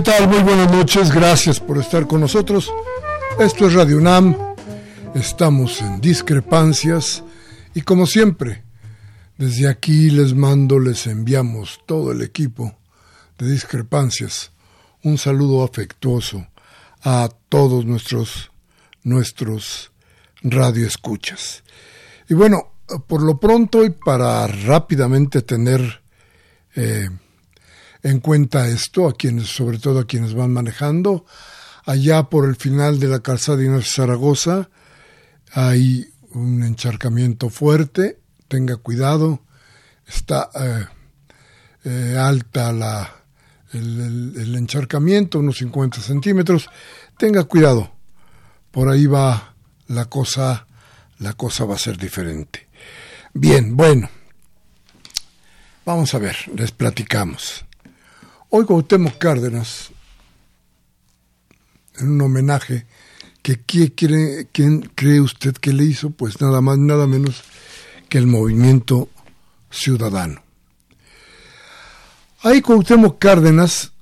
Muy buenas noches, gracias por estar con nosotros. Esto es Radio UNAM, estamos en discrepancias y como siempre, desde aquí les mando, les enviamos todo el equipo de discrepancias un saludo afectuoso a todos nuestros, nuestros radioescuchas. Y bueno, por lo pronto y para rápidamente tener eh, en cuenta esto, a quienes, sobre todo a quienes van manejando. Allá por el final de la calzada Inés Zaragoza hay un encharcamiento fuerte, tenga cuidado, está eh, eh, alta la, el, el, encharcamiento, unos 50 centímetros, tenga cuidado, por ahí va la cosa, la cosa va a ser diferente. Bien, bueno, vamos a ver, les platicamos. Hoy Cuauhtémoc Cárdenas, en un homenaje que ¿quién cree usted que le hizo? Pues nada más, nada menos que el movimiento ciudadano. Ahí Cuauhtémoc Cárdenas,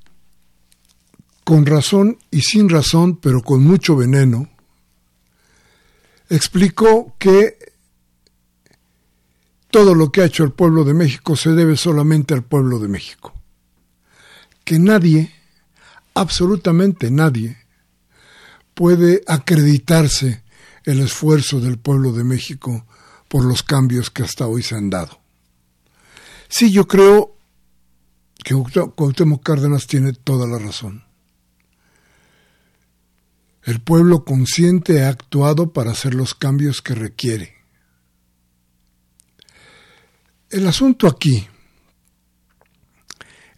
con razón y sin razón, pero con mucho veneno, explicó que todo lo que ha hecho el pueblo de México se debe solamente al pueblo de México que nadie, absolutamente nadie, puede acreditarse el esfuerzo del pueblo de México por los cambios que hasta hoy se han dado. Sí, yo creo que Cuauhtémoc Cárdenas tiene toda la razón. El pueblo consciente ha actuado para hacer los cambios que requiere. El asunto aquí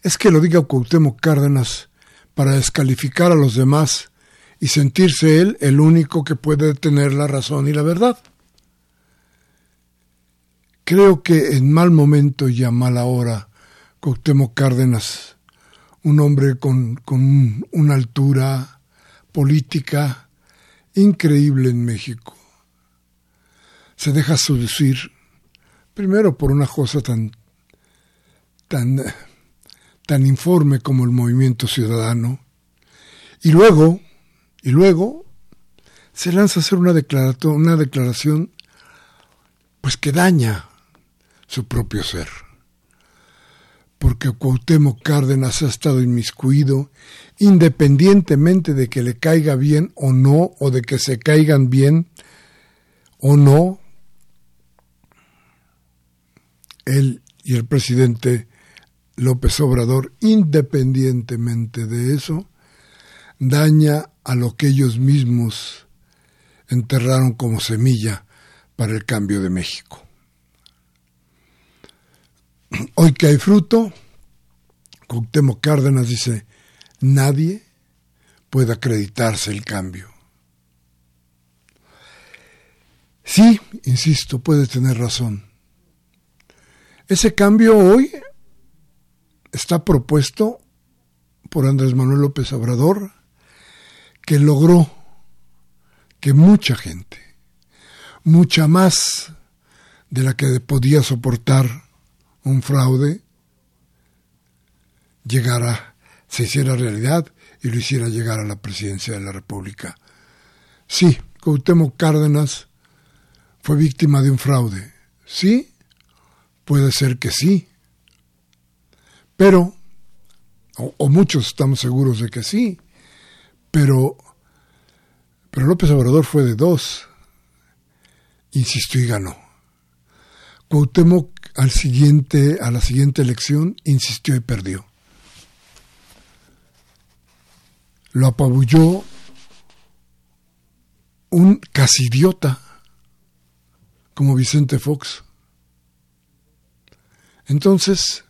es que lo diga Cuauhtémoc Cárdenas para descalificar a los demás y sentirse él el único que puede tener la razón y la verdad. Creo que en mal momento y a mala hora, Cuauhtémoc Cárdenas, un hombre con, con una altura política increíble en México, se deja seducir primero por una cosa tan tan tan informe como el movimiento ciudadano, y luego, y luego, se lanza a hacer una una declaración pues que daña su propio ser. Porque Cuauhtémoc Cárdenas ha estado inmiscuido independientemente de que le caiga bien o no, o de que se caigan bien o no, él y el presidente López Obrador, independientemente de eso, daña a lo que ellos mismos enterraron como semilla para el cambio de México. Hoy que hay fruto, Cuauhtémoc Cárdenas dice, nadie puede acreditarse el cambio. Sí, insisto, puede tener razón. Ese cambio hoy está propuesto por Andrés Manuel López Obrador, que logró que mucha gente, mucha más de la que podía soportar un fraude, llegara, se hiciera realidad y lo hiciera llegar a la presidencia de la República. Sí, Cuauhtémoc Cárdenas fue víctima de un fraude. Sí, puede ser que sí, pero, o, muchos estamos seguros de que sí, pero, pero López Obrador fue de dos, insistió y ganó. Cuauhtémoc al siguiente, a la siguiente elección insistió y perdió. Lo apabulló un casi idiota como Vicente Fox. Entonces,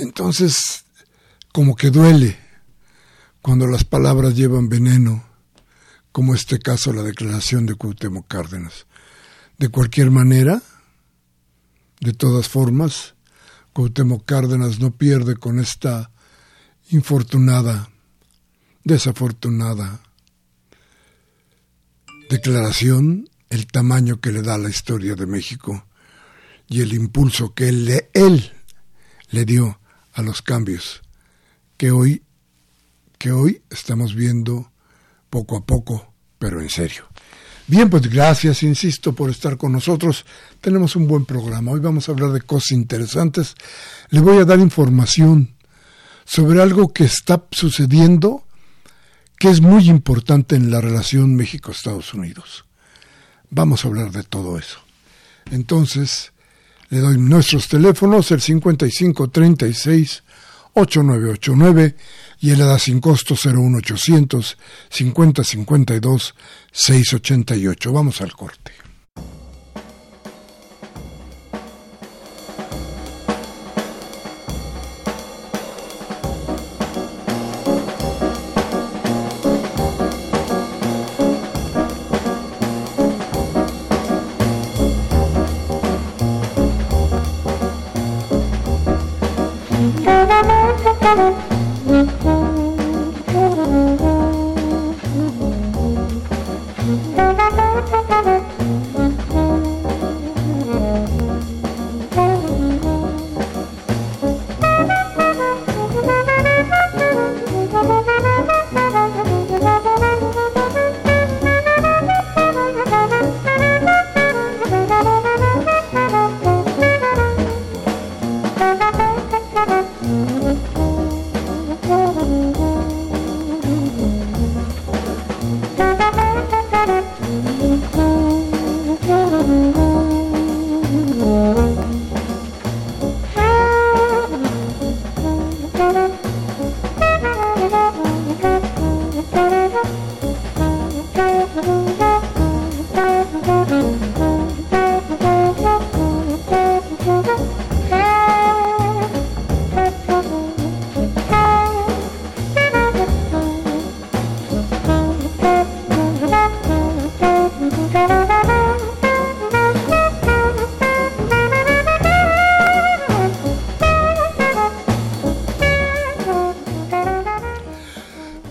entonces, como que duele cuando las palabras llevan veneno, como este caso la declaración de Cuauhtémoc Cárdenas. De cualquier manera, de todas formas, Cuauhtémoc Cárdenas no pierde con esta infortunada, desafortunada declaración el tamaño que le da la historia de México y el impulso que él le, él le dio a los cambios que hoy, que hoy estamos viendo poco a poco, pero en serio. Bien, pues gracias, insisto, por estar con nosotros. Tenemos un buen programa. Hoy vamos a hablar de cosas interesantes. Le voy a dar información sobre algo que está sucediendo que es muy importante en la relación México-Estados Unidos. Vamos a hablar de todo eso. Entonces, le doy nuestros teléfonos, el 5536 8989 y el EDA sin costo 01800 5052 688. Vamos al corte.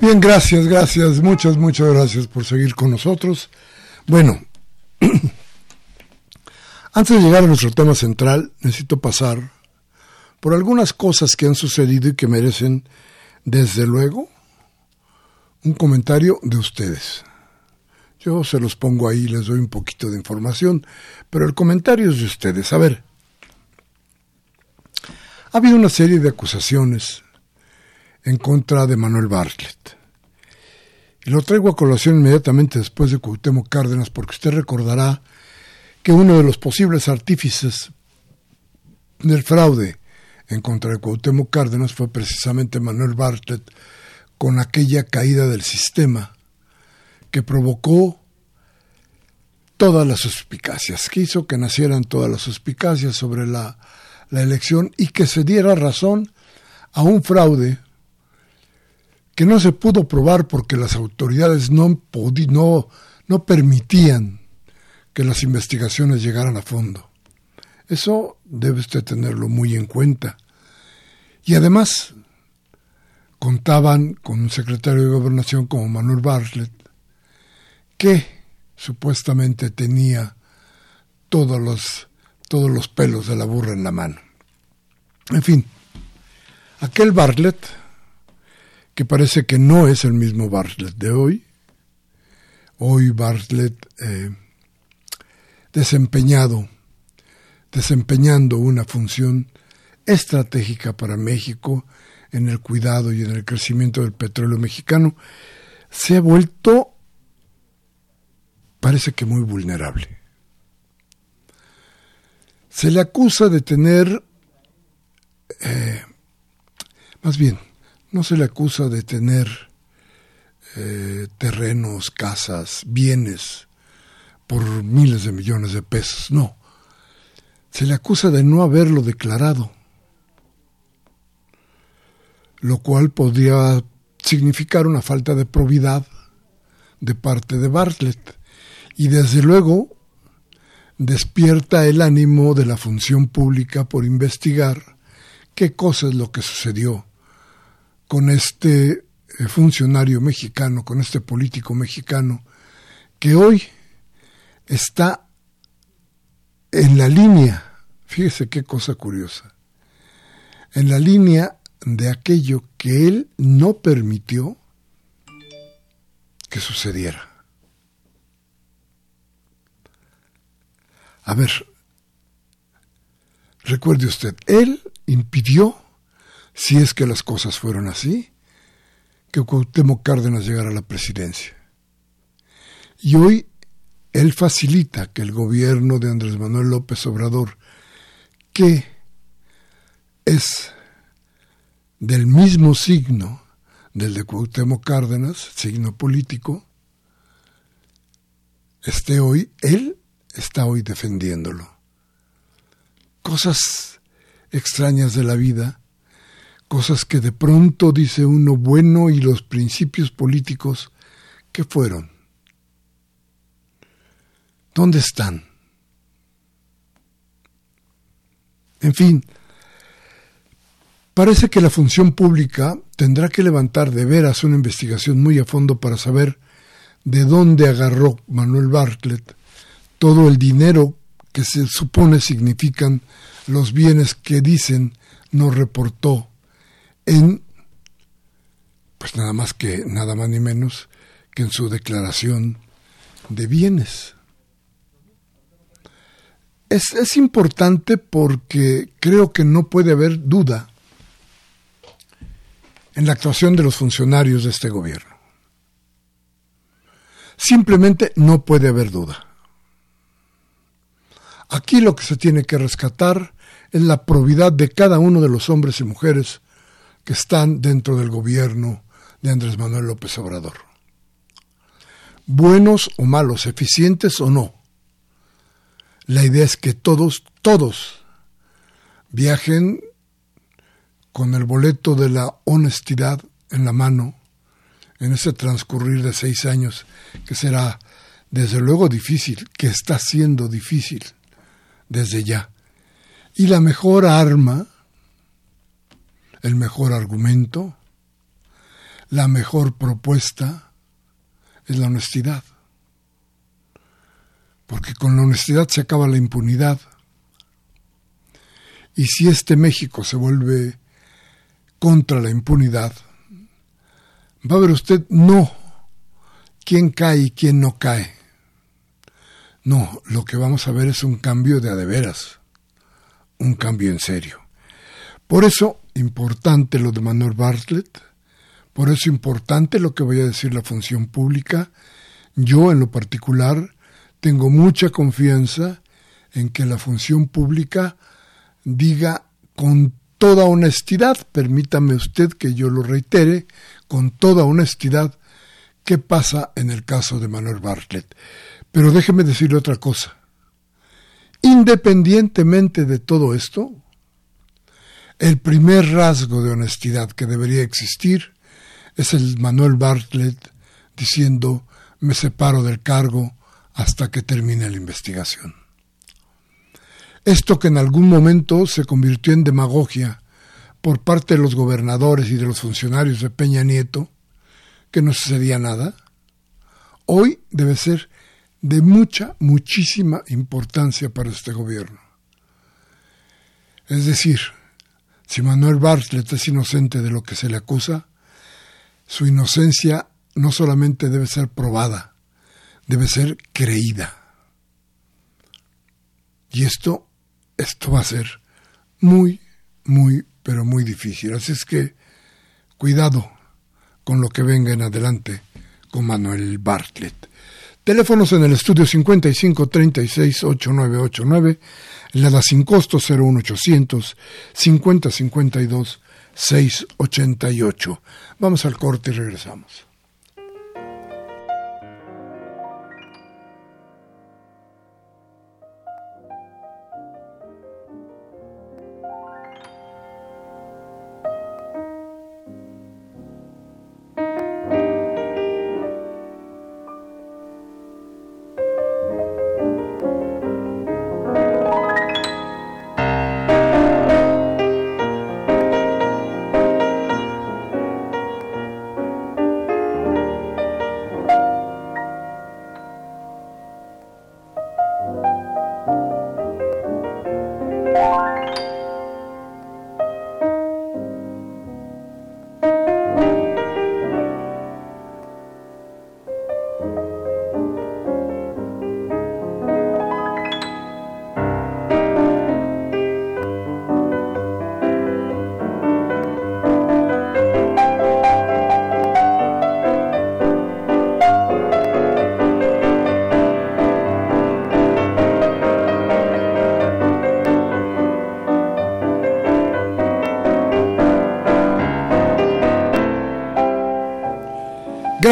Bien, gracias, gracias, muchas, muchas gracias por seguir con nosotros. Bueno, antes de llegar a nuestro tema central, necesito pasar por algunas cosas que han sucedido y que merecen, desde luego, un comentario de ustedes. Yo se los pongo ahí, les doy un poquito de información, pero el comentario es de ustedes. A ver, ha habido una serie de acusaciones en contra de Manuel Bartlett. Lo traigo a colación inmediatamente después de Cuauhtémoc Cárdenas, porque usted recordará que uno de los posibles artífices del fraude en contra de Cuauhtémoc Cárdenas fue precisamente Manuel Bartlett con aquella caída del sistema que provocó todas las suspicacias, que hizo que nacieran todas las suspicacias sobre la elección y que se diera razón a un fraude que no se pudo probar porque las autoridades no, no, no permitían que las investigaciones llegaran a fondo. Eso debe usted tenerlo muy en cuenta. Y además, contaban con un secretario de gobernación como Manuel Bartlett, que supuestamente tenía todos los, todos los pelos de la burra en la mano. En fin, aquel Bartlett, que parece que no es el mismo Bartlett de hoy, hoy Bartlett eh, desempeñado, desempeñando una función estratégica para México en el cuidado y en el crecimiento del petróleo mexicano, se ha vuelto, parece que muy vulnerable. Se le acusa de tener, eh, más bien, no se le acusa de tener eh, terrenos, casas, bienes por miles de millones de pesos, no. Se le acusa de no haberlo declarado lo cual podría significar una falta de probidad de parte de Bartlett. Y desde luego despierta el ánimo de la función pública por investigar qué cosa es lo que sucedió con este eh, funcionario mexicano, con este político mexicano, que hoy está en la línea, fíjese qué cosa curiosa, en la línea de aquello que él no permitió que sucediera. A ver, recuerde usted, él impidió, si es que las cosas fueron así, que Cuauhtémoc Cárdenas llegara a la presidencia. Y hoy él facilita que el gobierno de Andrés Manuel López Obrador, que es del mismo signo del de Cuauhtémoc Cárdenas, signo político, esté hoy, él está hoy defendiéndolo. Cosas extrañas de la vida, cosas que de pronto dice uno bueno y los principios políticos, ¿qué fueron? ¿Dónde están? En fin, Parece que la función pública tendrá que levantar de veras una investigación muy a fondo para saber de dónde agarró Manuel Bartlett todo el dinero que se supone significan los bienes que dicen no reportó en pues nada más que nada más ni menos que en su declaración de bienes. Es, es importante porque creo que no puede haber duda en la actuación de los funcionarios de este gobierno. Simplemente no puede haber duda. Aquí lo que se tiene que rescatar es la probidad de cada uno de los hombres y mujeres que están dentro del gobierno de Andrés Manuel López Obrador. Buenos o malos, eficientes o no. La idea es que todos, todos viajen con el boleto de la honestidad en la mano, en ese transcurrir de seis años, que será desde luego difícil, que está siendo difícil desde ya. Y la mejor arma, el mejor argumento, la mejor propuesta es la honestidad. Porque con la honestidad se acaba la impunidad. Y si este México se vuelve contra la impunidad, va a ver usted no quién cae y quién no cae. No, lo que vamos a ver es un cambio de adeveras, un cambio en serio. Por eso, importante lo de Manuel Bartlett, por eso importante lo que voy a decir la función pública. Yo, en lo particular, tengo mucha confianza en que la función pública diga con toda honestidad, permítame usted que yo lo reitere, con toda honestidad, qué pasa en el caso de Manuel Bartlett. Pero déjeme decirle otra cosa. Independientemente de todo esto, el primer rasgo de honestidad que debería existir es el Manuel Bartlett diciendo me separo del cargo hasta que termine la investigación. Esto que en algún momento se convirtió en demagogia por parte de los gobernadores y de los funcionarios de Peña Nieto, que no sucedía nada, hoy debe ser de mucha, muchísima importancia para este gobierno. Es decir, si Manuel Bartlett es inocente de lo que se le acusa, su inocencia no solamente debe ser probada, debe ser creída. Y esto, esto va a ser muy, muy, pero muy difícil. Así es que cuidado con lo que venga en adelante con Manuel Bartlett. Teléfonos en el estudio 55 36 8989, la da sin costo 01800 50 52 688. Vamos al corte y regresamos.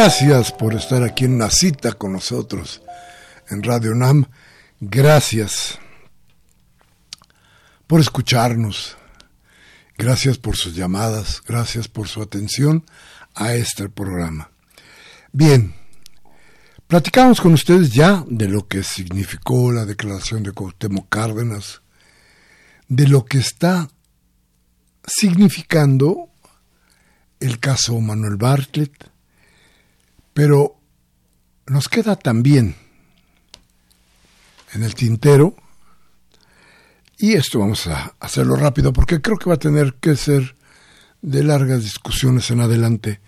Gracias por estar aquí en una cita con nosotros en Radio NAM. Gracias por escucharnos. Gracias por sus llamadas. Gracias por su atención a este programa. Bien, platicamos con ustedes ya de lo que significó la declaración de Cuauhtémoc Cárdenas, de lo que está significando el caso Manuel Bartlett, pero nos queda también en el tintero, y esto vamos a hacerlo rápido porque creo que va a tener que ser de largas discusiones en adelante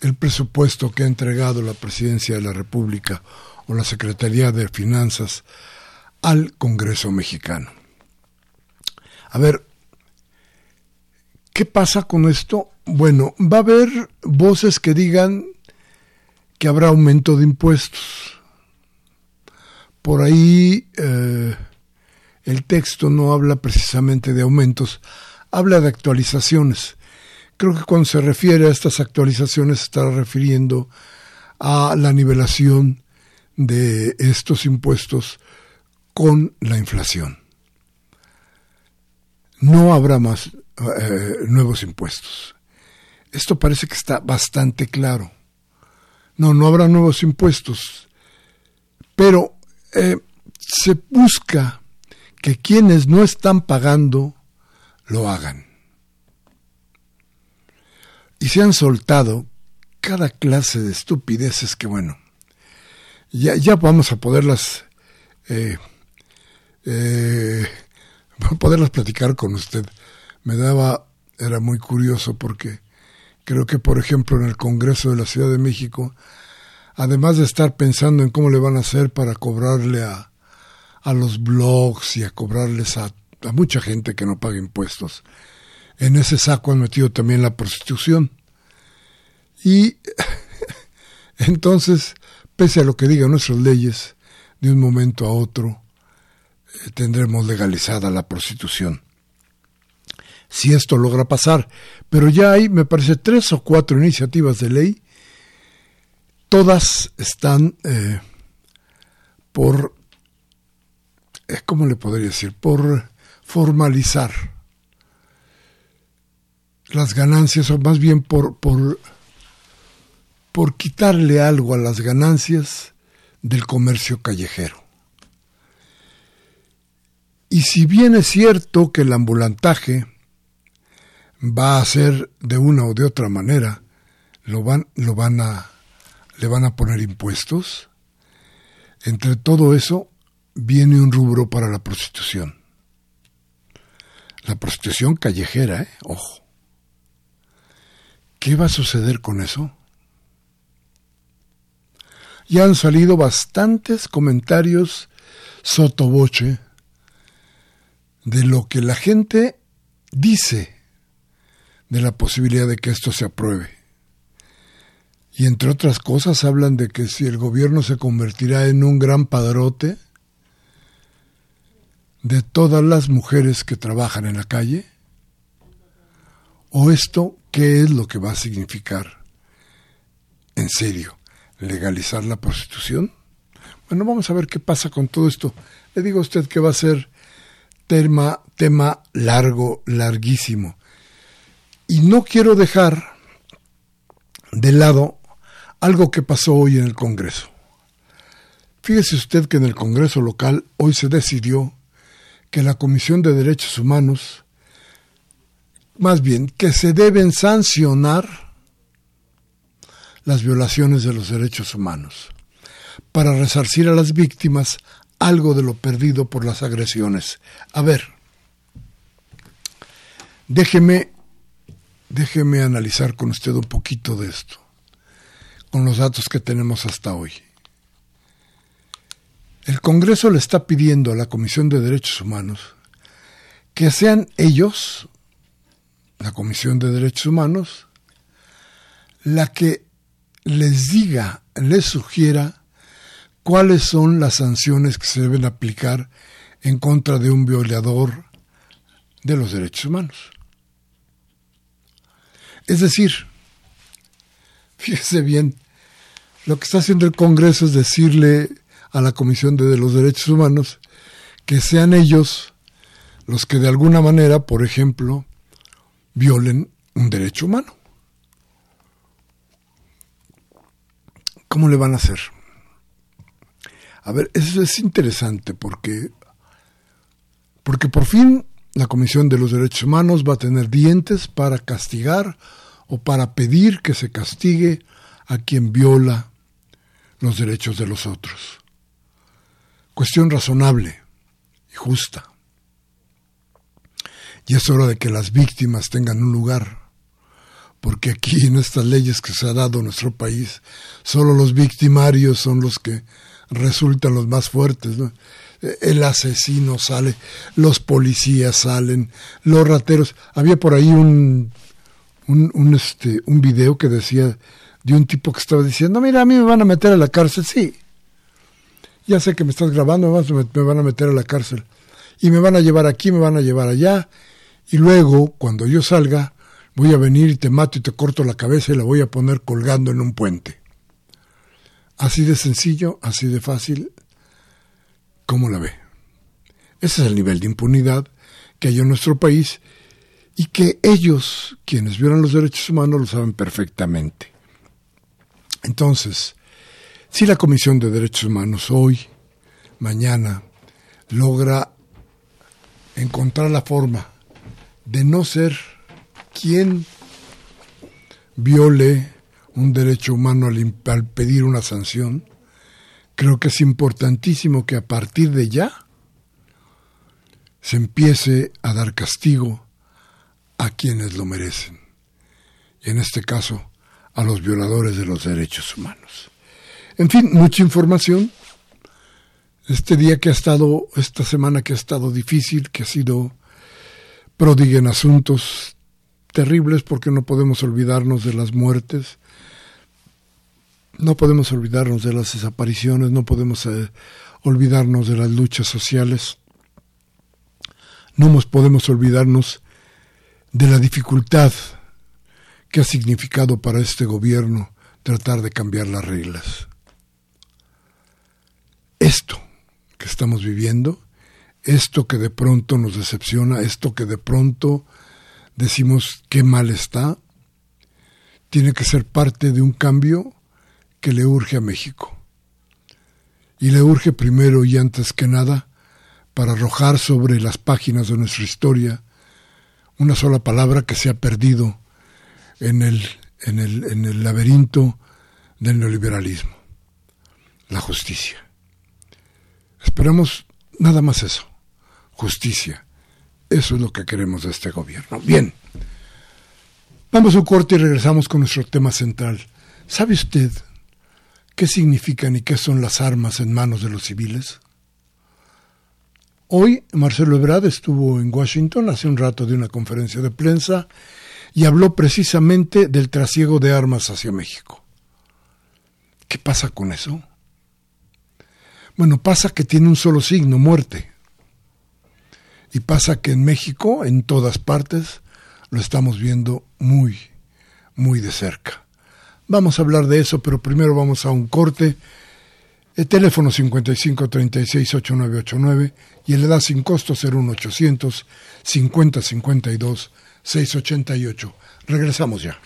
el presupuesto que ha entregado la Presidencia de la República o la Secretaría de Finanzas al Congreso mexicano. A ver, ¿qué pasa con esto? Bueno, va a haber voces que digan que habrá aumento de impuestos. Por ahí eh, el texto no habla precisamente de aumentos, habla de actualizaciones. Creo que cuando se refiere a estas actualizaciones se estará refiriendo a la nivelación de estos impuestos con la inflación. No habrá más eh, nuevos impuestos. Esto parece que está bastante claro. No, no habrá nuevos impuestos. Pero eh, se busca que quienes no están pagando lo hagan. Y se han soltado cada clase de estupideces que, bueno, ya, ya vamos a poderlas, eh, eh, poderlas platicar con usted. Me daba, era muy curioso porque Creo que, por ejemplo, en el Congreso de la Ciudad de México, además de estar pensando en cómo le van a hacer para cobrarle a, a los blogs y a cobrarles a, a mucha gente que no paga impuestos, en ese saco han metido también la prostitución. Y entonces, pese a lo que digan nuestras leyes, de un momento a otro eh, tendremos legalizada la prostitución. Si esto logra pasar. Pero ya hay, me parece, tres o cuatro iniciativas de ley. Todas están eh, por, eh, ¿cómo le podría decir? Por formalizar las ganancias, o más bien por, por, por quitarle algo a las ganancias del comercio callejero. Y si bien es cierto que el ambulantaje va a ser de una o de otra manera, lo van, lo van a, le van a poner impuestos, entre todo eso viene un rubro para la prostitución. La prostitución callejera, ¿eh? ojo. ¿Qué va a suceder con eso? Ya han salido bastantes comentarios sotoboche de lo que la gente dice de la posibilidad de que esto se apruebe. Y entre otras cosas hablan de que si el gobierno se convertirá en un gran padrote de todas las mujeres que trabajan en la calle, o esto, ¿qué es lo que va a significar? En serio, legalizar la prostitución. Bueno, vamos a ver qué pasa con todo esto. Le digo a usted que va a ser tema, tema largo, larguísimo. Y no quiero dejar de lado algo que pasó hoy en el Congreso. Fíjese usted que en el Congreso local hoy se decidió que la Comisión de Derechos Humanos, más bien, que se deben sancionar las violaciones de los derechos humanos para resarcir a las víctimas algo de lo perdido por las agresiones. A ver, déjeme, déjeme analizar con usted un poquito de esto, con los datos que tenemos hasta hoy. El Congreso le está pidiendo a la Comisión de Derechos Humanos que sean ellos, la Comisión de Derechos Humanos, la que les diga, les sugiera cuáles son las sanciones que se deben aplicar en contra de un violador de los derechos humanos. Es decir, fíjese bien, lo que está haciendo el Congreso es decirle a la Comisión de los Derechos Humanos que sean ellos los que de alguna manera, por ejemplo, violen un derecho humano. ¿Cómo le van a hacer? A ver, eso es interesante porque, porque por fin la Comisión de los Derechos Humanos va a tener dientes para castigar o para pedir que se castigue a quien viola los derechos de los otros. Cuestión razonable y justa. Y es hora de que las víctimas tengan un lugar, porque aquí en estas leyes que se ha dado en nuestro país, solo los victimarios son los que resultan los más fuertes. El asesino sale, los policías salen, los rateros. Había por ahí un, un, este, un video que decía de un tipo que estaba diciendo, mira, a mí me van a meter a la cárcel. Sí, ya sé que me estás grabando, me van a meter a la cárcel. Y me van a llevar aquí, me van a llevar allá. Y luego, cuando yo salga, voy a venir y te mato y te corto la cabeza y la voy a poner colgando en un puente. Así de sencillo, así de fácil. ¿Cómo la ve? Ese es el nivel de impunidad que hay en nuestro país y que ellos, quienes violan los derechos humanos, lo saben perfectamente. Entonces, si la Comisión de Derechos Humanos hoy, mañana, logra encontrar la forma de no ser quien viole un derecho humano al, pedir una sanción, creo que es importantísimo que a partir de ya se empiece a dar castigo a quienes lo merecen. Y en este caso, a los violadores de los derechos humanos. En fin, mucha información. Este día que ha estado, esta semana que ha estado difícil, que ha sido pródiga en asuntos terribles porque no podemos olvidarnos de las muertes, no podemos olvidarnos de las desapariciones, no podemos eh, olvidarnos de las luchas sociales, no nos podemos olvidarnos de la dificultad que ha significado para este gobierno tratar de cambiar las reglas. Esto que estamos viviendo, esto que de pronto nos decepciona, esto que de pronto decimos qué mal está, tiene que ser parte de un cambio que le urge a México. Y le urge primero y antes que nada para arrojar sobre las páginas de nuestra historia una sola palabra que se ha perdido en el, en el, en el laberinto del neoliberalismo, la justicia. Esperamos nada más eso, justicia. Eso es lo que queremos de este gobierno. Bien, vamos a un corte y regresamos con nuestro tema central. ¿Sabe usted qué significan y qué son las armas en manos de los civiles? Hoy Marcelo Ebrard estuvo en Washington hace un rato de una conferencia de prensa y habló precisamente del trasiego de armas hacia México. ¿Qué pasa con eso? Bueno, pasa que tiene un solo signo, muerte. Y pasa que en México, en todas partes, lo estamos viendo muy, muy de cerca. Vamos a hablar de eso, pero primero vamos a un corte el teléfono 55368989 y el edad sin costo 01800 5052 688. Regresamos ya.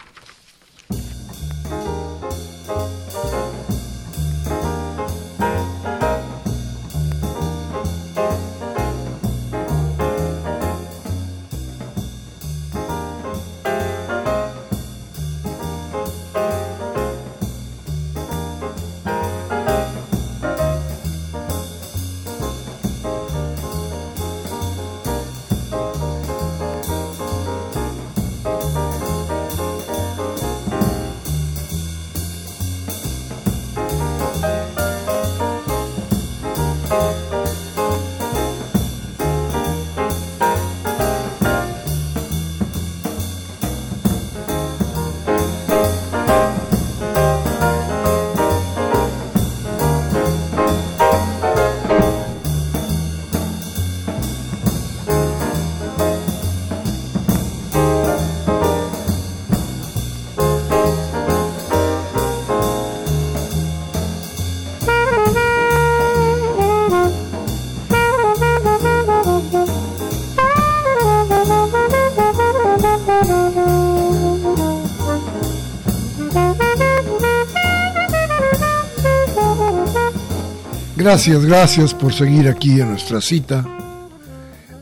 Gracias, gracias por seguir aquí en nuestra cita,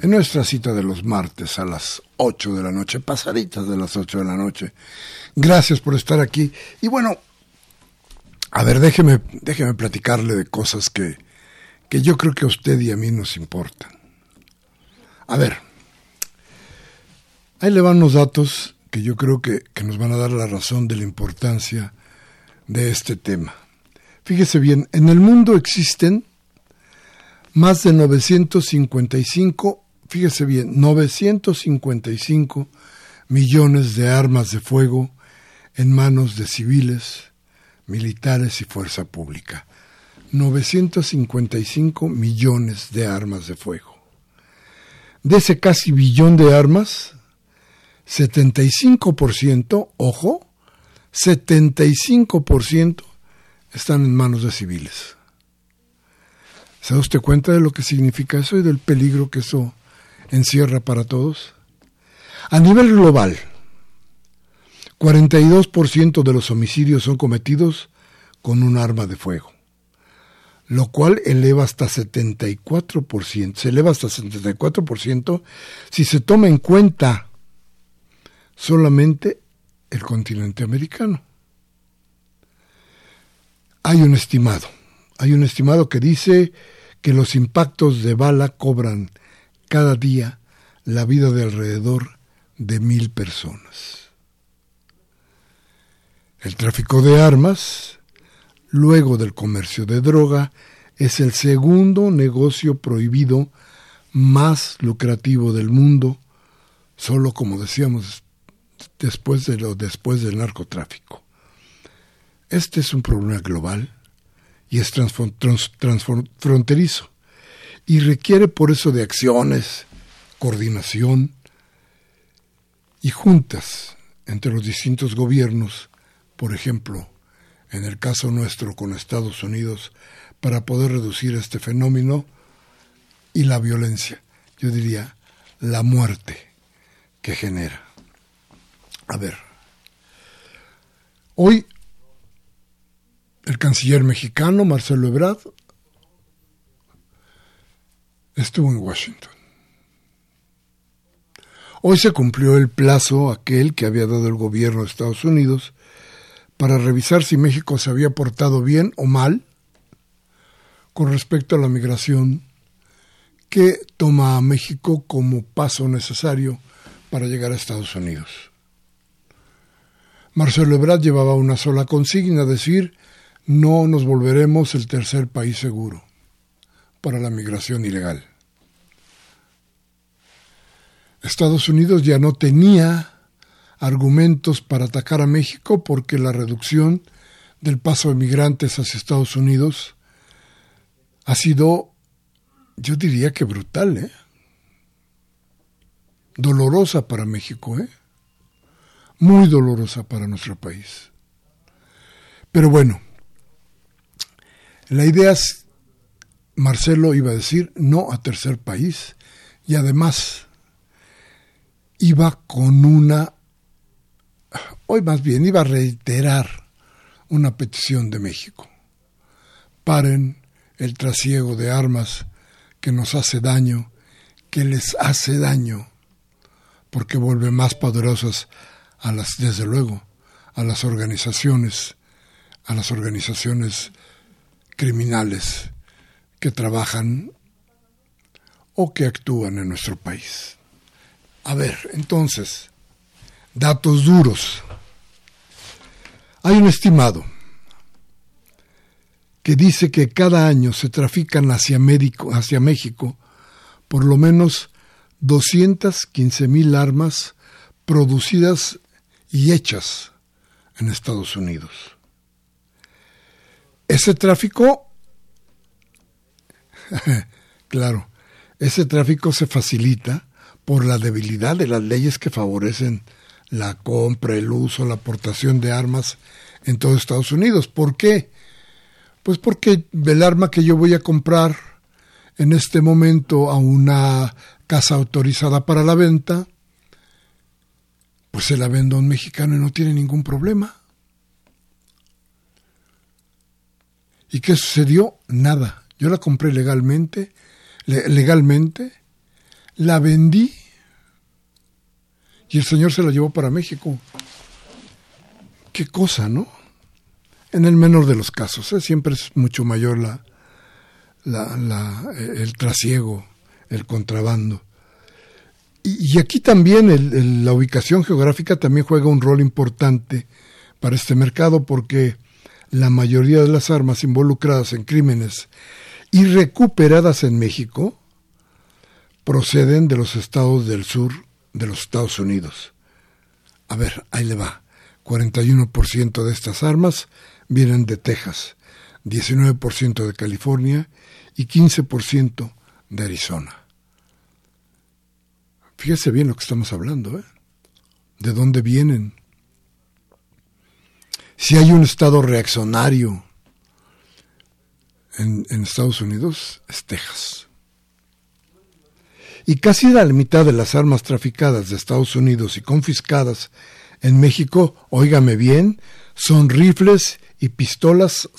en nuestra cita de los martes a las 8 de la noche, pasaditas de las 8 de la noche. Gracias por estar aquí. Y bueno, a ver, déjeme, déjeme platicarle de cosas que, que yo creo que a usted y a mí nos importan. A ver, ahí le van los datos que yo creo que, que nos van a dar la razón de la importancia de este tema. Fíjese bien, en el mundo existen más de 955, fíjese bien, 955 millones de armas de fuego en manos de civiles, militares y fuerza pública. 955 millones de armas de fuego. De ese casi billón de armas, 75%, ojo, 75% están en manos de civiles. ¿Se da usted cuenta de lo que significa eso y del peligro que eso encierra para todos? A nivel global, 42% de los homicidios son cometidos con un arma de fuego, lo cual eleva hasta 74%, se eleva hasta 74% si se toma en cuenta solamente el continente americano hay un estimado. Hay un estimado que dice que los impactos de bala cobran cada día la vida de alrededor de mil personas. El tráfico de armas, luego del comercio de droga, es el segundo negocio prohibido más lucrativo del mundo, solo como decíamos después de lo después del narcotráfico. Este es un problema global y es transfronterizo y requiere por eso de acciones, coordinación y juntas entre los distintos gobiernos, por ejemplo, en el caso nuestro con Estados Unidos, para poder reducir este fenómeno y la violencia, yo diría la muerte que genera. A ver, hoy el canciller mexicano Marcelo Ebrard estuvo en Washington. Hoy se cumplió el plazo aquel que había dado el gobierno de Estados Unidos para revisar si México se había portado bien o mal con respecto a la migración que toma a México como paso necesario para llegar a Estados Unidos. Marcelo Ebrard llevaba una sola consigna, decir, no nos volveremos el tercer país seguro para la migración ilegal. Estados Unidos ya no tenía argumentos para atacar a México porque la reducción del paso de migrantes hacia Estados Unidos ha sido, yo diría que brutal, ¿eh? Dolorosa para México, ¿eh? Muy dolorosa para nuestro país. Pero bueno, la idea es, Marcelo iba a decir no a tercer país y además iba con una, hoy más bien iba a reiterar una petición de México. Paren el trasiego de armas que nos hace daño, que les hace daño, porque vuelve más poderosas a las, desde luego, a las organizaciones, a las organizaciones criminales que trabajan o que actúan en nuestro país. A ver, entonces, datos duros. Hay un estimado que dice que cada año se trafican hacia, hacia México por lo menos 215 mil armas producidas y hechas en Estados Unidos. Ese tráfico, claro, ese tráfico se facilita por la debilidad de las leyes que favorecen la compra, el uso, la aportación de armas en todo Estados Unidos. ¿Por qué? Pues porque el arma que yo voy a comprar en este momento a una casa autorizada para la venta, pues se la vendo a un mexicano y no tiene ningún problema. ¿Y qué sucedió? Nada. Yo la compré legalmente, legalmente, la vendí y el Señor se la llevó para México. Qué cosa, ¿no? En el menor de los casos, ¿eh? siempre es mucho mayor la, la, el trasiego, el contrabando. Y, aquí también la ubicación geográfica también juega un rol importante para este mercado porque la mayoría de las armas involucradas en crímenes y recuperadas en México proceden de los estados del sur de los Estados Unidos. A ver, ahí le va. 41% de estas armas vienen de Texas, 19% de California y 15% de Arizona. Fíjese bien lo que estamos hablando, ¿eh? ¿De dónde vienen? Si hay un estado reaccionario en, Estados Unidos, es Texas y casi la mitad de las armas traficadas de Estados Unidos y confiscadas en México, óigame bien, son rifles y pistolas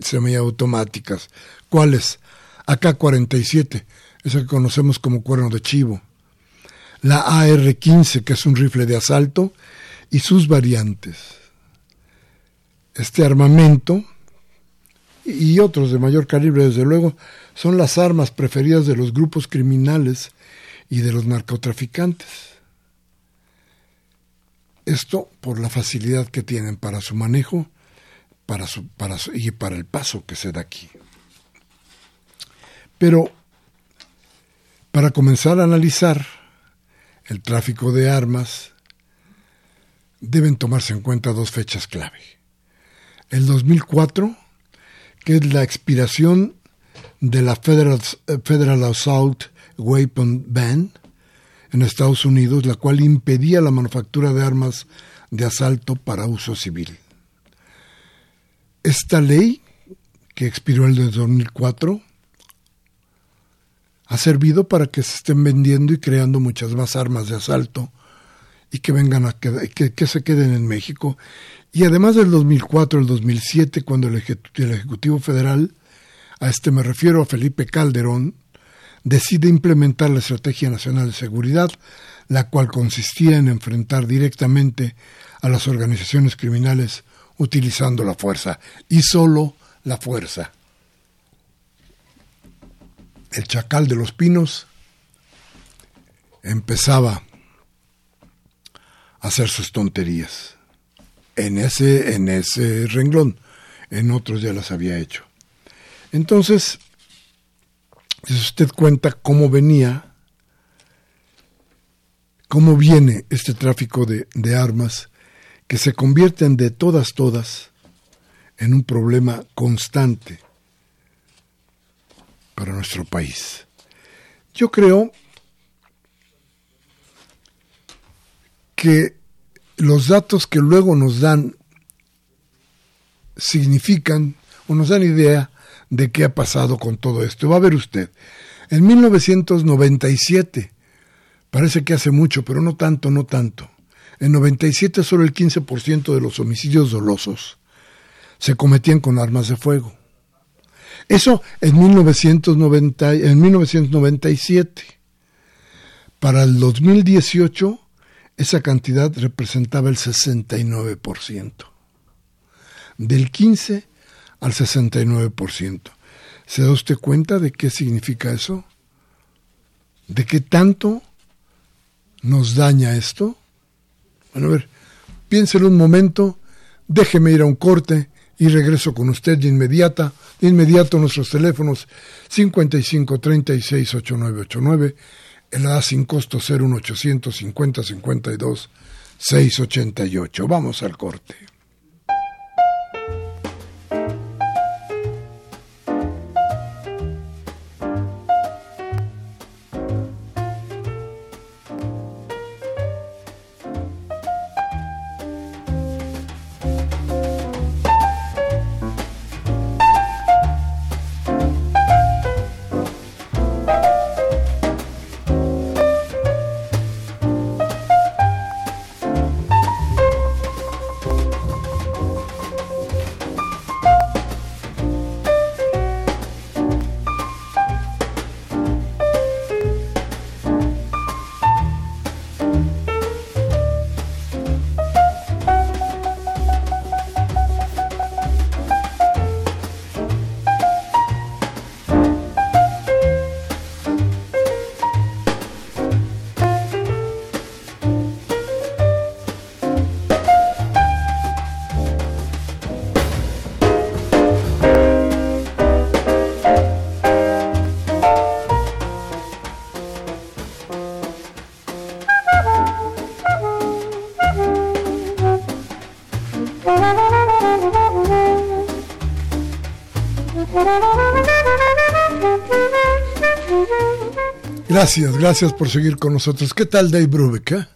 semiautomáticas. ¿Cuáles? AK-47, esa que conocemos como cuerno de chivo. La AR-15, que es un rifle de asalto, y sus variantes. Este armamento y otros de mayor calibre, desde luego, son las armas preferidas de los grupos criminales y de los narcotraficantes. Esto por la facilidad que tienen para su manejo para su, para y para el paso que se da aquí. Pero para comenzar a analizar el tráfico de armas, deben tomarse en cuenta dos fechas clave. El 2004, que es la expiración de la Federal, Federal Assault Weapon Ban, en Estados Unidos, la cual impedía la manufactura de armas de asalto para uso civil. Esta ley, que expiró el de 2004, ha servido para que se estén vendiendo y creando muchas más armas de asalto y que vengan a que se queden en México. Y además del 2004, el 2007, cuando el, el Ejecutivo Federal, a este me refiero a Felipe Calderón, decide implementar la Estrategia Nacional de Seguridad, la cual consistía en enfrentar directamente a las organizaciones criminales utilizando la fuerza, y solo la fuerza. El chacal de los pinos empezaba a hacer sus tonterías en ese, en ese renglón, en otros ya las había hecho. Entonces, si usted cuenta cómo venía, cómo viene este tráfico de, de armas, que se convierten de todas, todas, en un problema constante para nuestro país. Yo creo que los datos que luego nos dan significan o nos dan idea de qué ha pasado con todo esto. Va a ver usted, en 1997, parece que hace mucho, pero no tanto, no tanto. En 97 solo el 15% de los homicidios dolosos se cometían con armas de fuego. Eso en, 1990, en 1997. Para el 2018 esa cantidad representaba el 69%. Del 15 al 69%. ¿Se da usted cuenta de qué significa eso? ¿De qué tanto nos daña esto? Bueno, a ver, piénselo un momento, déjeme ir a un corte y regreso con usted de inmediata, de inmediato nuestros teléfonos 55 36 8989, el A sin costo 01800 50 52 688. Vamos al corte. Gracias, gracias por seguir con nosotros. ¿Qué tal Dave Brubeck? Eh?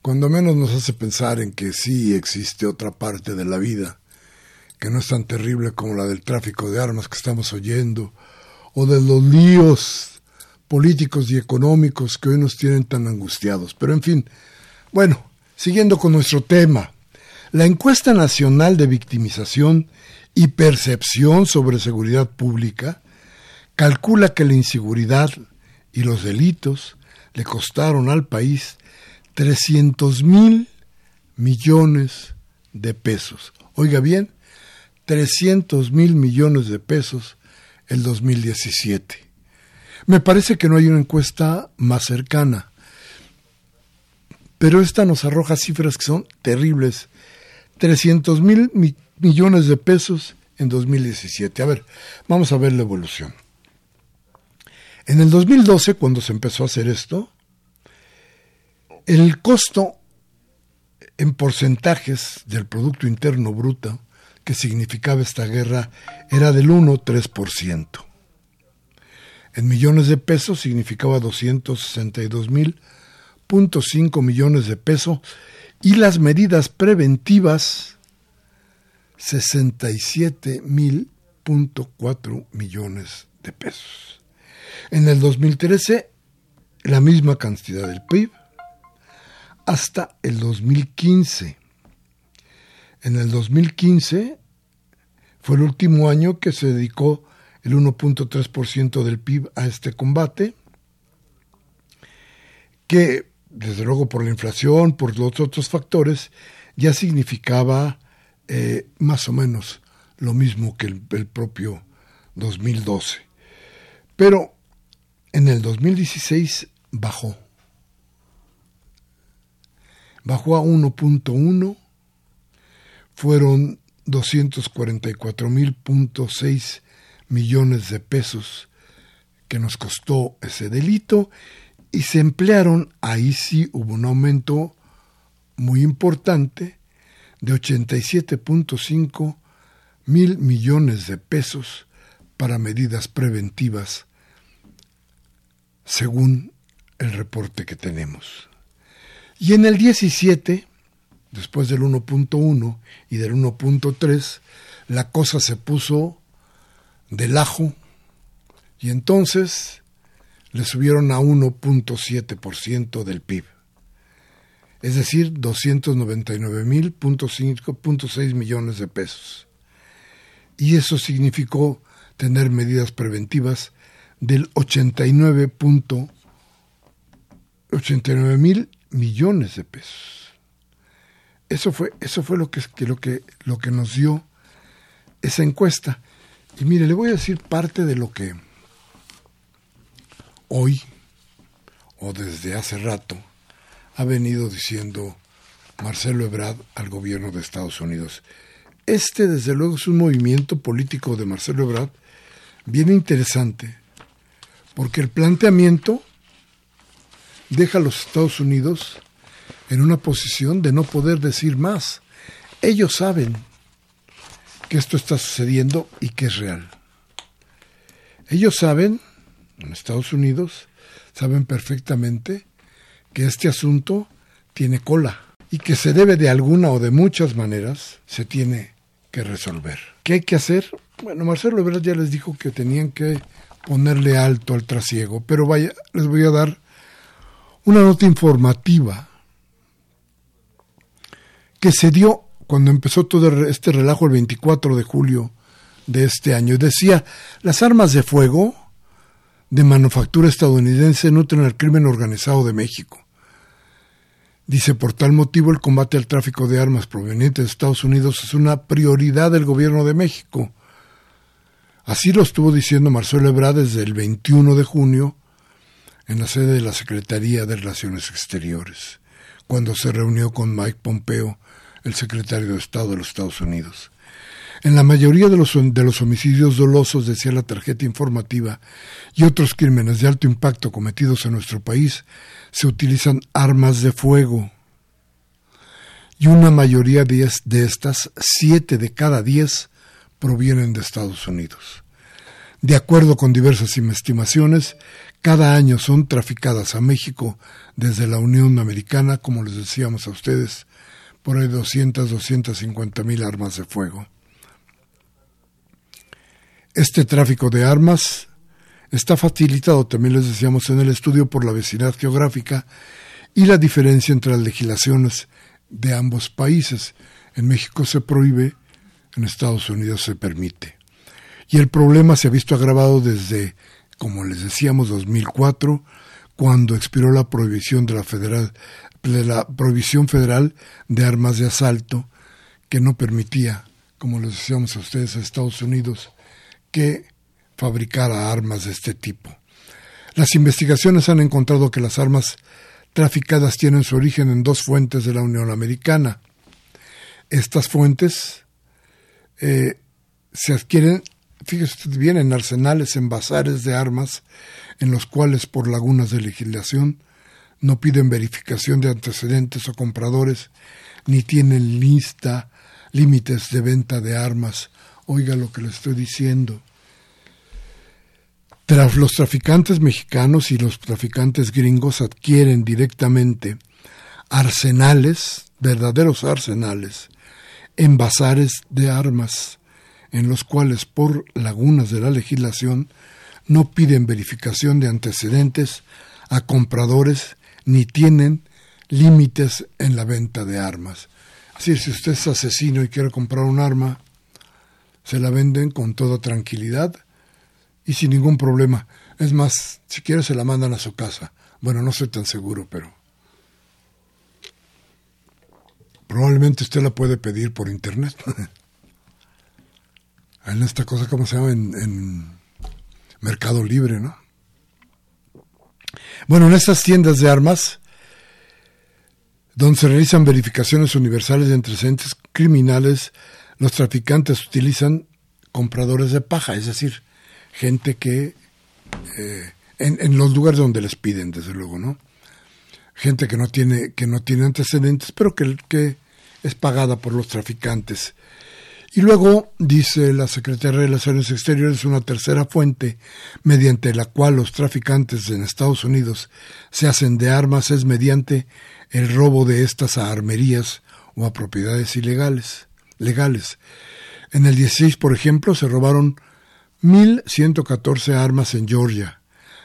Cuando menos nos hace pensar en que sí existe otra parte de la vida que no es tan terrible como la del tráfico de armas que estamos oyendo o de los líos políticos y económicos que hoy nos tienen tan angustiados. Pero en fin, bueno, siguiendo con nuestro tema, la encuesta nacional de victimización y percepción sobre seguridad pública calcula que la inseguridad y los delitos le costaron al país 300 mil millones de pesos. Oiga bien, 300 mil millones de pesos el 2017. Me parece que no hay una encuesta más cercana, pero esta nos arroja cifras que son terribles. 300 mil millones de pesos en 2017. A ver, vamos a ver la evolución. En el 2012, cuando se empezó a hacer esto, el costo en porcentajes del Producto Interno Bruto que significaba esta guerra era del 1-3%. En millones de pesos significaba 262.5 millones de pesos y las medidas preventivas 67.4 millones de pesos. En el 2013 la misma cantidad del PIB hasta el 2015. En el 2015 fue el último año que se dedicó el 1.3% del PIB a este combate, que desde luego por la inflación, por los otros factores, ya significaba eh, más o menos lo mismo que el, el propio 2012. Pero en el 2016 bajó. Bajó a 1.1, fueron 244.6 millones de pesos que nos costó ese delito y se emplearon, ahí sí hubo un aumento muy importante de 87.5 mil millones de pesos para medidas preventivas, según el reporte que tenemos. Y en el 17, después del 1.1 y del 1.3, la cosa se puso del ajo y entonces le subieron a 1.7% del PIB, es decir, 299.6 millones de pesos. Y eso significó tener medidas preventivas del 89 mil millones de pesos. Eso fue, eso fue lo, que, lo, que, lo que nos dio esa encuesta. Y mire, le voy a decir parte de lo que hoy, o desde hace rato, ha venido diciendo Marcelo Ebrard al gobierno de Estados Unidos. Este, desde luego, es un movimiento político de Marcelo Ebrard bien interesante, porque el planteamiento deja a los Estados Unidos en una posición de no poder decir más. Ellos saben que esto está sucediendo y que es real. Ellos saben, en Estados Unidos, saben perfectamente que este asunto tiene cola y que se debe de alguna o de muchas maneras, se tiene que resolver. ¿Qué hay que hacer? Bueno, Marcelo Ebrard ya les dijo que tenían que ponerle alto al trasiego, pero vaya, les voy a dar una nota informativa que se dio cuando empezó todo este relajo el 24 de julio de este año. Decía, las armas de fuego de manufactura estadounidense nutren al crimen organizado de México. Dice, por tal motivo el combate al tráfico de armas provenientes de Estados Unidos es una prioridad del gobierno de México. Así lo estuvo diciendo Marcelo Ebrard desde el 21 de junio en la sede de la Secretaría de Relaciones Exteriores, cuando se reunió con Mike Pompeo el secretario de Estado de los Estados Unidos. En la mayoría de los, de los homicidios dolosos, decía la tarjeta informativa, y otros crímenes de alto impacto cometidos en nuestro país, se utilizan armas de fuego. Y una mayoría de, estas, siete de cada diez, provienen de Estados Unidos. De acuerdo con diversas estimaciones, cada año son traficadas a México desde la Unión Americana, como les decíamos a ustedes, por ahí 200, 250 mil armas de fuego. Este tráfico de armas está facilitado, también les decíamos en el estudio, por la vecindad geográfica y la diferencia entre las legislaciones de ambos países. En México se prohíbe, en Estados Unidos se permite. Y el problema se ha visto agravado desde, como les decíamos, 2004, cuando expiró la prohibición de la federal de la prohibición federal de armas de asalto que no permitía, como les decíamos a ustedes, a Estados Unidos, que fabricara armas de este tipo. Las investigaciones han encontrado que las armas traficadas tienen su origen en dos fuentes de la Unión Americana. Estas fuentes eh, se adquieren, fíjese bien, en arsenales, en bazares de armas, en los cuales por lagunas de legislación no piden verificación de antecedentes o compradores, ni tienen lista, límites de venta de armas. Oiga lo que le estoy diciendo. Tras los traficantes mexicanos y los traficantes gringos adquieren directamente arsenales, verdaderos arsenales, en bazares de armas, en los cuales por lagunas de la legislación no piden verificación de antecedentes a compradores ni tienen límites en la venta de armas. Así si usted es asesino y quiere comprar un arma, se la venden con toda tranquilidad y sin ningún problema. Es más, si quiere se la mandan a su casa. Bueno, no soy tan seguro, pero probablemente usted la puede pedir por internet. en esta cosa, ¿cómo se llama? En, Mercado Libre, ¿no? Bueno, en estas tiendas de armas, donde se realizan verificaciones universales de antecedentes criminales, los traficantes utilizan compradores de paja, es decir, gente que eh, en, los lugares donde les piden, desde luego, ¿no? Gente que no tiene, que no tiene antecedentes, pero que, que es pagada por los traficantes. Y luego, dice la Secretaría de Relaciones Exteriores, una tercera fuente mediante la cual los traficantes en Estados Unidos se hacen de armas es mediante el robo de estas a armerías o a propiedades ilegales, legales. En el 16, por ejemplo, se robaron 1.114 armas en Georgia,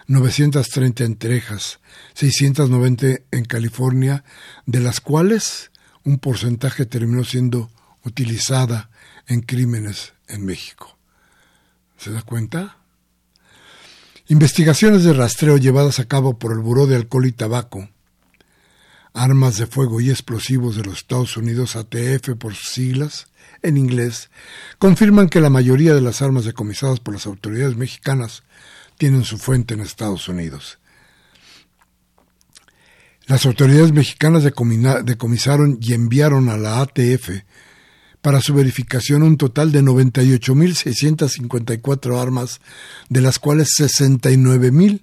930 en Texas, 690 en California, de las cuales un porcentaje terminó siendo utilizada en crímenes en México. ¿Se da cuenta? Investigaciones de rastreo llevadas a cabo por el Buró de Alcohol y Tabaco, Armas de Fuego y Explosivos de los Estados Unidos, ATF por sus siglas, en inglés, confirman que la mayoría de las armas decomisadas por las autoridades mexicanas tienen su fuente en Estados Unidos. Las autoridades mexicanas decomisaron y enviaron a la ATF para su verificación un total de 98.654 armas, de las cuales 69.000,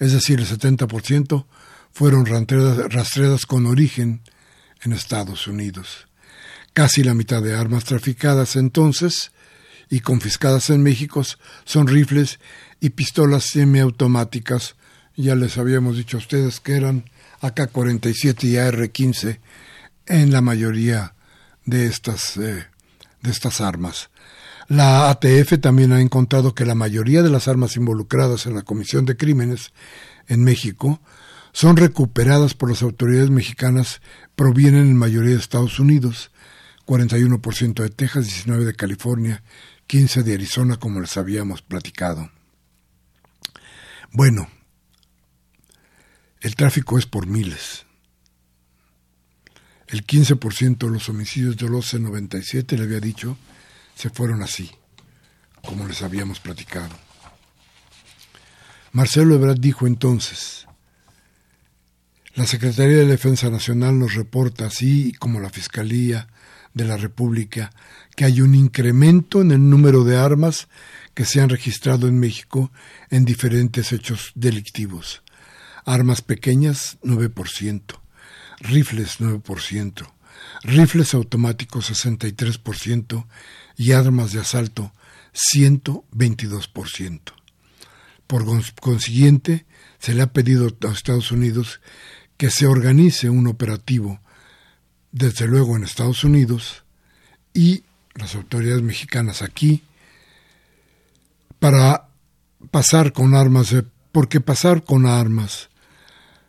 es decir, el 70%, fueron rastreadas con origen en Estados Unidos. Casi la mitad de armas traficadas entonces y confiscadas en México son rifles y pistolas semiautomáticas. Ya les habíamos dicho a ustedes que eran AK-47 y AR-15 en la mayoría de estas, eh, de estas armas. La ATF también ha encontrado que la mayoría de las armas involucradas en la comisión de crímenes en México son recuperadas por las autoridades mexicanas, provienen en mayoría de Estados Unidos, 41% de Texas, 19% de California, 15% de Arizona, como les habíamos platicado. Bueno, el tráfico es por miles. El 15% de los homicidios de los 97, le había dicho, se fueron así, como les habíamos platicado. Marcelo Ebrard dijo entonces, la Secretaría de Defensa Nacional nos reporta, así como la Fiscalía, de la República que hay un incremento en el número de armas que se han registrado en México en diferentes hechos delictivos. Armas pequeñas 9%, rifles 9%, rifles automáticos 63% y armas de asalto 122%. Por consiguiente, se le ha pedido a Estados Unidos que se organice un operativo desde luego en Estados Unidos y las autoridades mexicanas aquí para pasar con armas, porque pasar con armas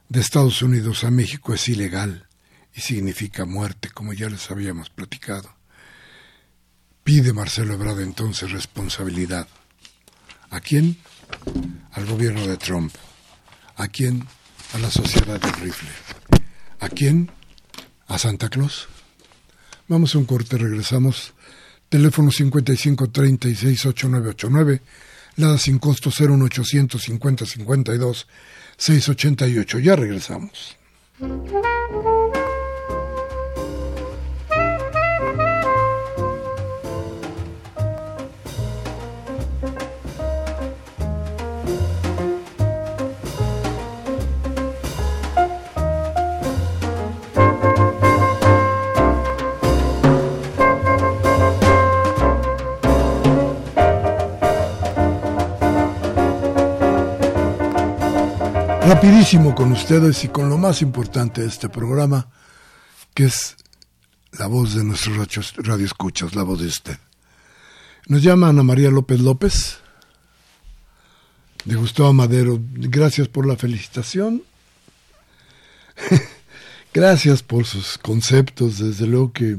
de Estados Unidos a México es ilegal y significa muerte, como ya les habíamos platicado. Pide Marcelo Ebrard entonces responsabilidad. ¿A quién? Al gobierno de Trump. ¿A quién? A la sociedad del rifle. ¿A quién? a Santa Claus. Vamos a un corte, regresamos. Teléfono 55 36 8989, Lada sin costo 01800 50 52 688. Ya regresamos. Rapidísimo con ustedes y con lo más importante de este programa, que es la voz de nuestros radio escuchas, la voz de usted. Nos llama Ana María López López, de Gustavo Madero. Gracias por la felicitación. Gracias por sus conceptos, desde luego que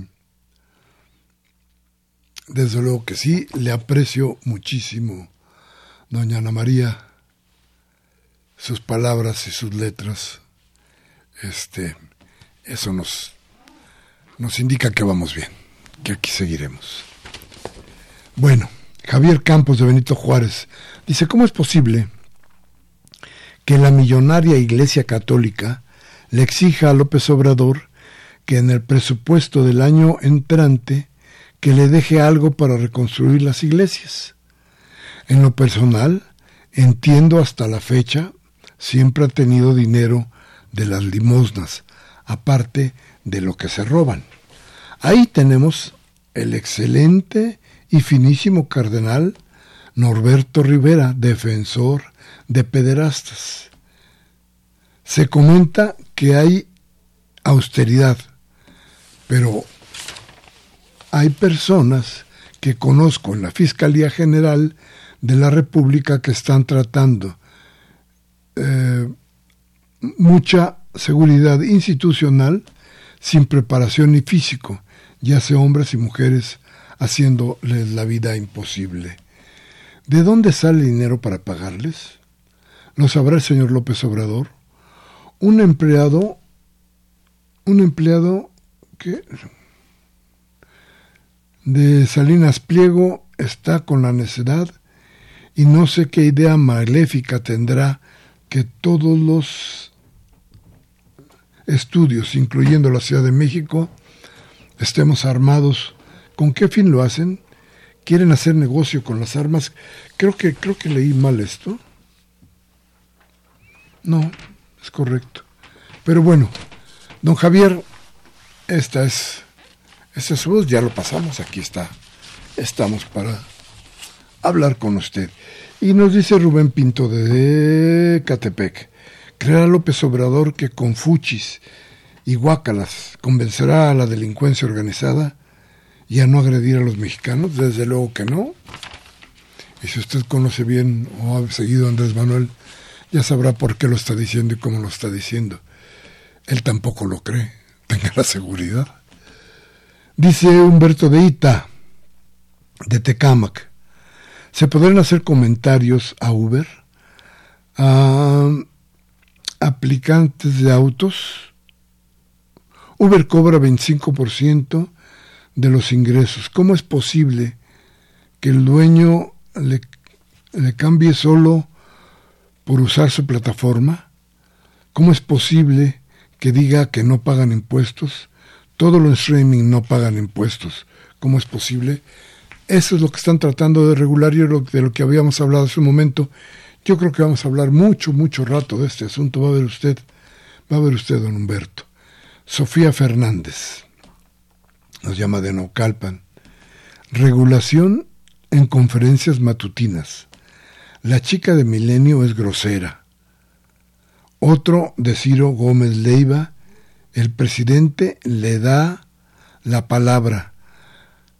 desde luego que sí, le aprecio muchísimo, doña Ana María, sus palabras y sus letras. Este, eso nos, nos indica que vamos bien, que aquí seguiremos. Bueno, Javier Campos de Benito Juárez dice, ¿cómo es posible que la millonaria Iglesia Católica le exija a López Obrador que en el presupuesto del año entrante que le deje algo para reconstruir las iglesias. En lo personal, entiendo hasta la fecha, siempre ha tenido dinero de las limosnas, aparte de lo que se roban. Ahí tenemos el excelente y finísimo cardenal Norberto Rivera, defensor de pederastas. Se comenta que hay austeridad, pero hay personas que conozco en la Fiscalía General de la República que están tratando eh, mucha seguridad institucional sin preparación ni físico, ya sea hombres y mujeres haciéndoles la vida imposible. ¿De dónde sale el dinero para pagarles? ¿Lo sabrá el señor López Obrador? Un empleado, un empleado que de Salinas Pliego está con la necedad y no sé qué idea maléfica tendrá que todos los estudios, incluyendo la Ciudad de México, estemos armados. ¿Con qué fin lo hacen? ¿Quieren hacer negocio con las armas? Creo que, creo que leí mal esto. No, es correcto. Pero bueno, don Javier, esta es ese es ya lo pasamos, aquí está. Estamos para hablar con usted. Y nos dice Rubén Pinto de Catepec, creerá López Obrador que con fuchis y guácalas convencerá a la delincuencia organizada y a no agredir a los mexicanos? Desde luego que no. Y si usted conoce bien o ha seguido a Andrés Manuel, ya sabrá por qué lo está diciendo y cómo lo está diciendo. Él tampoco lo cree, tenga la seguridad. Dice Humberto de Ita, de Tecámac, ¿se podrán hacer comentarios a Uber? A aplicantes de autos. Uber cobra 25% de los ingresos. ¿Cómo es posible que el dueño le, le cambie solo por usar su plataforma? ¿Cómo es posible que diga que no pagan impuestos? Todo lo streaming no pagan impuestos. ¿Cómo es posible? Eso es lo que están tratando de regular y de lo que habíamos hablado hace un momento. Yo creo que vamos a hablar mucho, mucho rato de este asunto. Va a ver usted, va a ver usted, don Humberto. Sofía Fernández nos llama de Naucalpan. Regulación en conferencias matutinas. La chica de Milenio es grosera. Otro de Ciro Gómez Leiva el presidente le da la palabra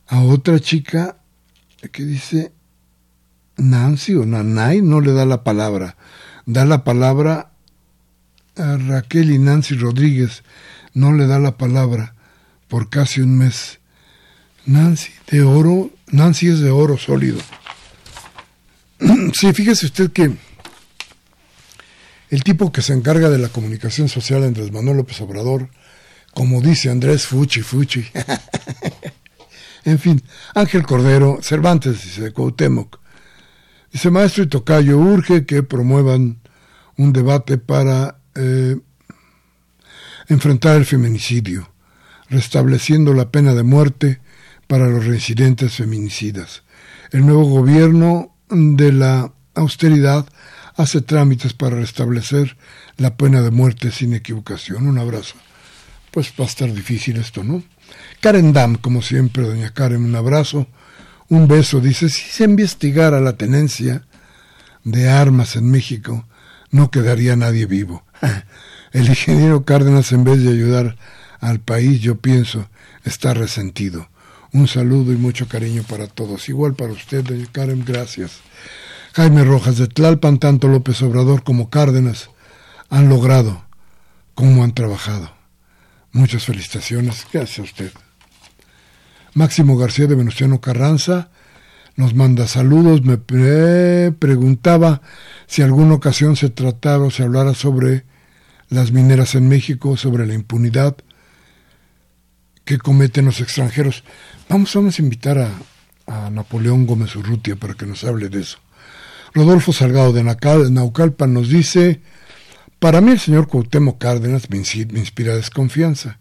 a otra chica que dice Nancy o Nanay, no le da la palabra, da la palabra a Raquel y Nancy Rodríguez, no le da la palabra por casi un mes. Nancy, de oro, Nancy es de oro sólido. sí, fíjese usted que el tipo que se encarga de la comunicación social Andrés Manuel López Obrador, como dice Andrés Fuchi Fuchi. en fin, Ángel Cordero, Cervantes, dice Cuauhtémoc. Dice, maestro y tocayo, urge que promuevan un debate para eh, enfrentar el feminicidio, restableciendo la pena de muerte para los residentes feminicidas. El nuevo gobierno de la austeridad hace trámites para restablecer la pena de muerte sin equivocación. Un abrazo. Pues va a estar difícil esto, ¿no? Karen Dam, como siempre, doña Karen, un abrazo, un beso. Dice, si se investigara la tenencia de armas en México, no quedaría nadie vivo. El ingeniero Cárdenas, en vez de ayudar al país, yo pienso, está resentido. Un saludo y mucho cariño para todos. Igual para usted, doña Karen, gracias. Jaime Rojas de Tlalpan, tanto López Obrador como Cárdenas han logrado cómo han trabajado. Muchas felicitaciones. Gracias a usted. Máximo García de Venustiano Carranza nos manda saludos. Me preguntaba si alguna ocasión se tratara o se hablara sobre las mineras en México, sobre la impunidad que cometen los extranjeros. Vamos, a invitar a, a Napoleón Gómez Urrutia para que nos hable de eso. Rodolfo Salgado de Naucalpan nos dice, para mí el señor Cuauhtémoc Cárdenas me inspira desconfianza.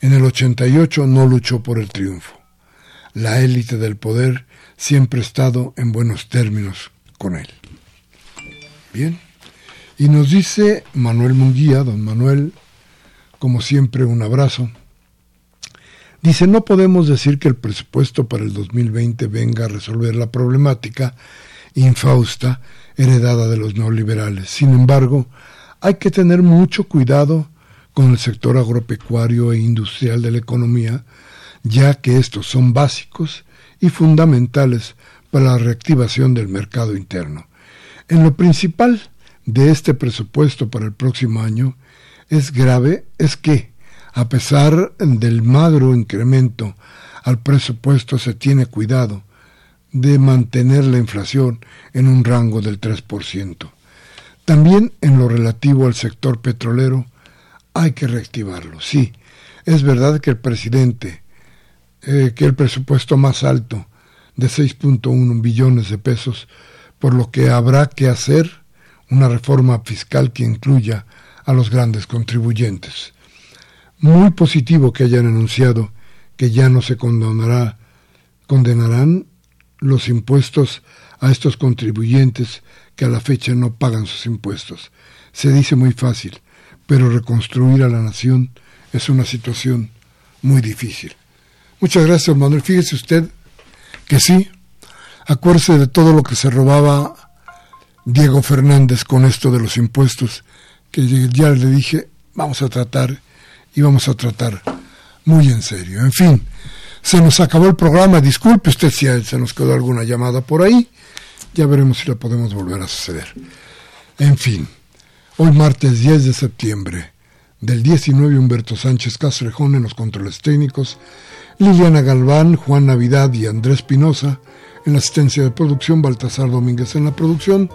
En el 88 no luchó por el triunfo. La élite del poder siempre ha estado en buenos términos con él. Bien. Y nos dice Manuel Munguía, don Manuel, como siempre, un abrazo. Dice, no podemos decir que el presupuesto para el 2020 venga a resolver la problemática infausta heredada de los neoliberales. Sin embargo, hay que tener mucho cuidado con el sector agropecuario e industrial de la economía, ya que estos son básicos y fundamentales para la reactivación del mercado interno. En lo principal de este presupuesto para el próximo año es grave es que, a pesar del magro incremento al presupuesto, se tiene cuidado de mantener la inflación en un rango del 3%. También en lo relativo al sector petrolero hay que reactivarlo. Sí, es verdad que el presidente, eh, que el presupuesto más alto de 6.1 billones de pesos, por lo que habrá que hacer una reforma fiscal que incluya a los grandes contribuyentes. Muy positivo que hayan anunciado que ya no se condenará, condenarán los impuestos a estos contribuyentes que a la fecha no pagan sus impuestos. Se dice muy fácil, pero reconstruir a la nación es una situación muy difícil. Muchas gracias, Manuel. Fíjese usted que sí, acuérdese de todo lo que se robaba Diego Fernández con esto de los impuestos, que ya le dije, vamos a tratar y vamos a tratar muy en serio. En fin, se nos acabó el programa, disculpe usted si se nos quedó alguna llamada por ahí, ya veremos si la podemos volver a suceder. En fin, hoy martes 10 de septiembre del 19 Humberto Sánchez Castrejón en los controles técnicos, Liliana Galván, Juan Navidad y Andrés Pinoza en la asistencia de producción, Baltasar Domínguez en la producción,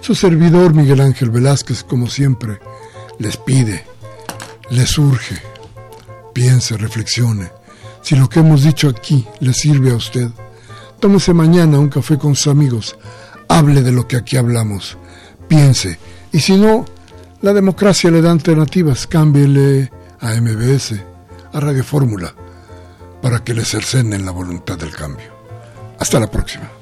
su servidor Miguel Ángel Velázquez, como siempre, les pide, les urge, piense, reflexione. Si lo que hemos dicho aquí le sirve a usted, tómese mañana un café con sus amigos, hable de lo que aquí hablamos, piense, y si no, la democracia le da alternativas, cámbiele a MBS, a Radio Fórmula, para que le cercenen la voluntad del cambio. Hasta la próxima.